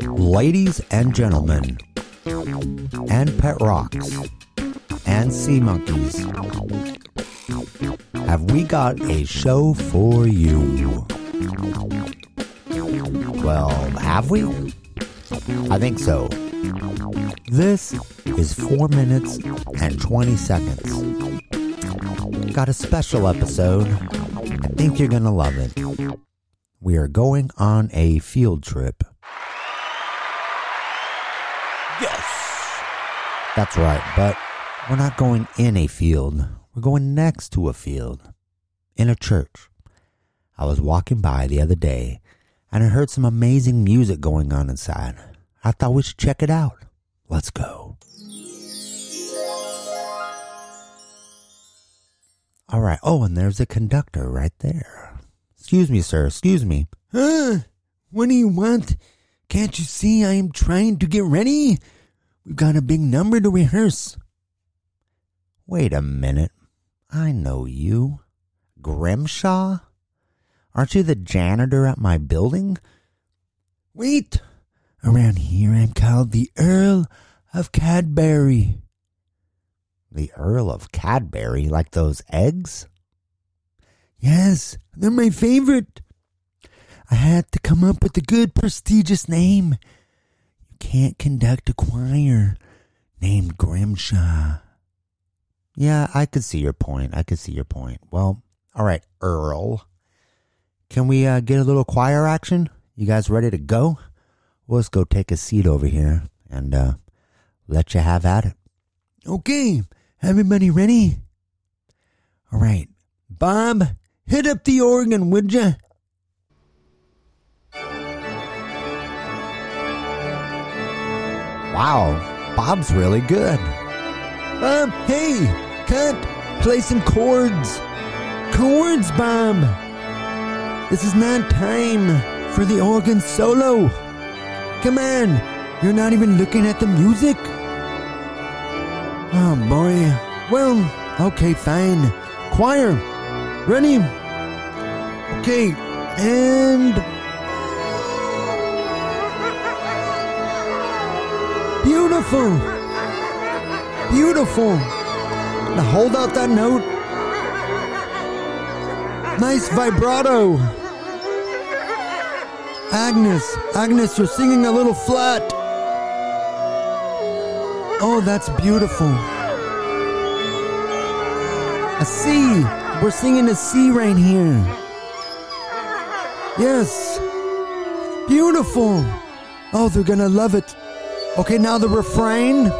Ladies and gentlemen, and pet rocks, and sea monkeys, have we got a show for you? Well, have we? I think so. This is 4 minutes and 20 seconds. Got a special episode. I think you're going to love it. We are going on a field trip. Yes! That's right, but we're not going in a field. We're going next to a field. In a church. I was walking by the other day and I heard some amazing music going on inside. I thought we should check it out. Let's go. All right. Oh, and there's a conductor right there. Excuse me, sir. Excuse me. Huh? What do you want? Can't you see I am trying to get ready? We've got a big number to rehearse. Wait a minute. I know you. Grimshaw? Aren't you the janitor at my building? Wait. Around here I'm called the Earl of Cadbury. The Earl of Cadbury, like those eggs? Yes, they're my favorite. I had to come up with a good, prestigious name. You can't conduct a choir named Grimshaw. Yeah, I could see your point. I could see your point. Well, all right, Earl. Can we uh, get a little choir action? You guys ready to go? Well, let's go take a seat over here and uh, let you have at it. Okay, everybody ready? All right, Bob, hit up the organ, would ya? Wow, Bob's really good. Bob, hey, cut, play some chords. Chords, Bob. This is not time for the organ solo. Come on, you're not even looking at the music. Oh boy. Well, okay, fine. Choir, ready? Okay, and. Beautiful! Beautiful! Now hold out that note. Nice vibrato. Agnes, Agnes, you're singing a little flat. Oh, that's beautiful. A C. We're singing a C right here. Yes. Beautiful. Oh, they're gonna love it. Okay, now the refrain.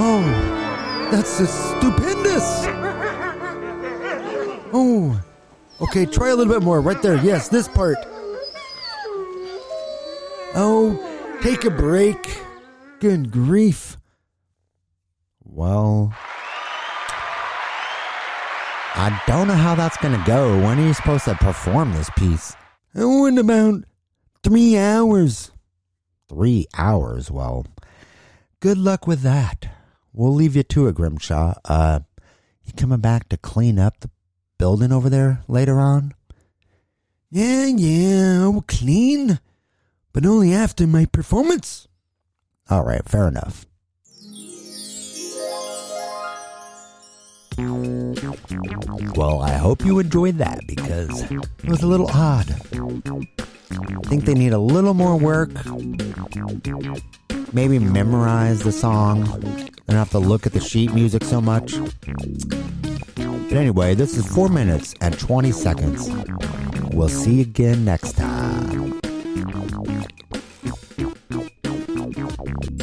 Oh, that's just stupendous. Oh, okay, try a little bit more. Right there. Yes, this part. Oh, take a break. Good grief. Well, I don't know how that's going to go. When are you supposed to perform this piece? Oh, in about three hours. Three hours? Well, good luck with that. We'll leave you to it, Grimshaw. Uh, you coming back to clean up the building over there later on? Yeah, yeah, I'll clean, but only after my performance. All right, fair enough. Well, I hope you enjoyed that because it was a little odd. I think they need a little more work. Maybe memorize the song. They don't have to look at the sheet music so much. But anyway, this is 4 minutes and 20 seconds. We'll see you again next time.